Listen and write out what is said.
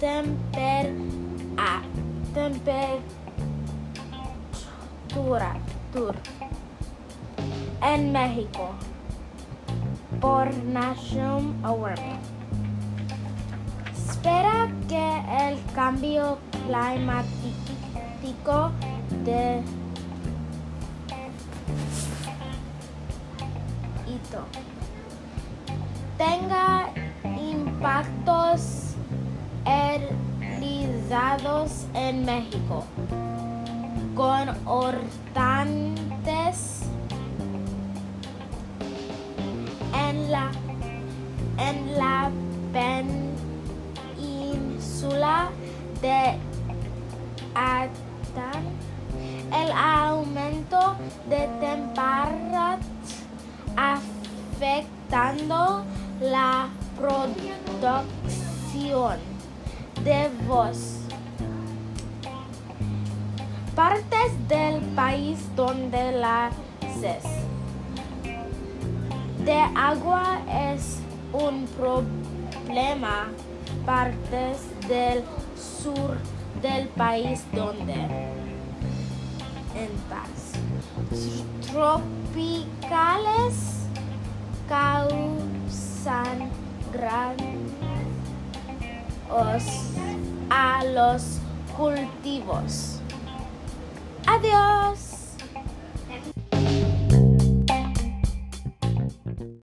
tempera, temperatura en México por National Awareness. Espera que el cambio climático de Ito tenga impacto realizados en México con hortantes en la en la península de Atán. El aumento de temperaturas afectando la producción de voz. Partes del país donde la ses de agua es un problema. Partes del sur del país donde en paz. Tropicales causan gran a los cultivos. Adiós.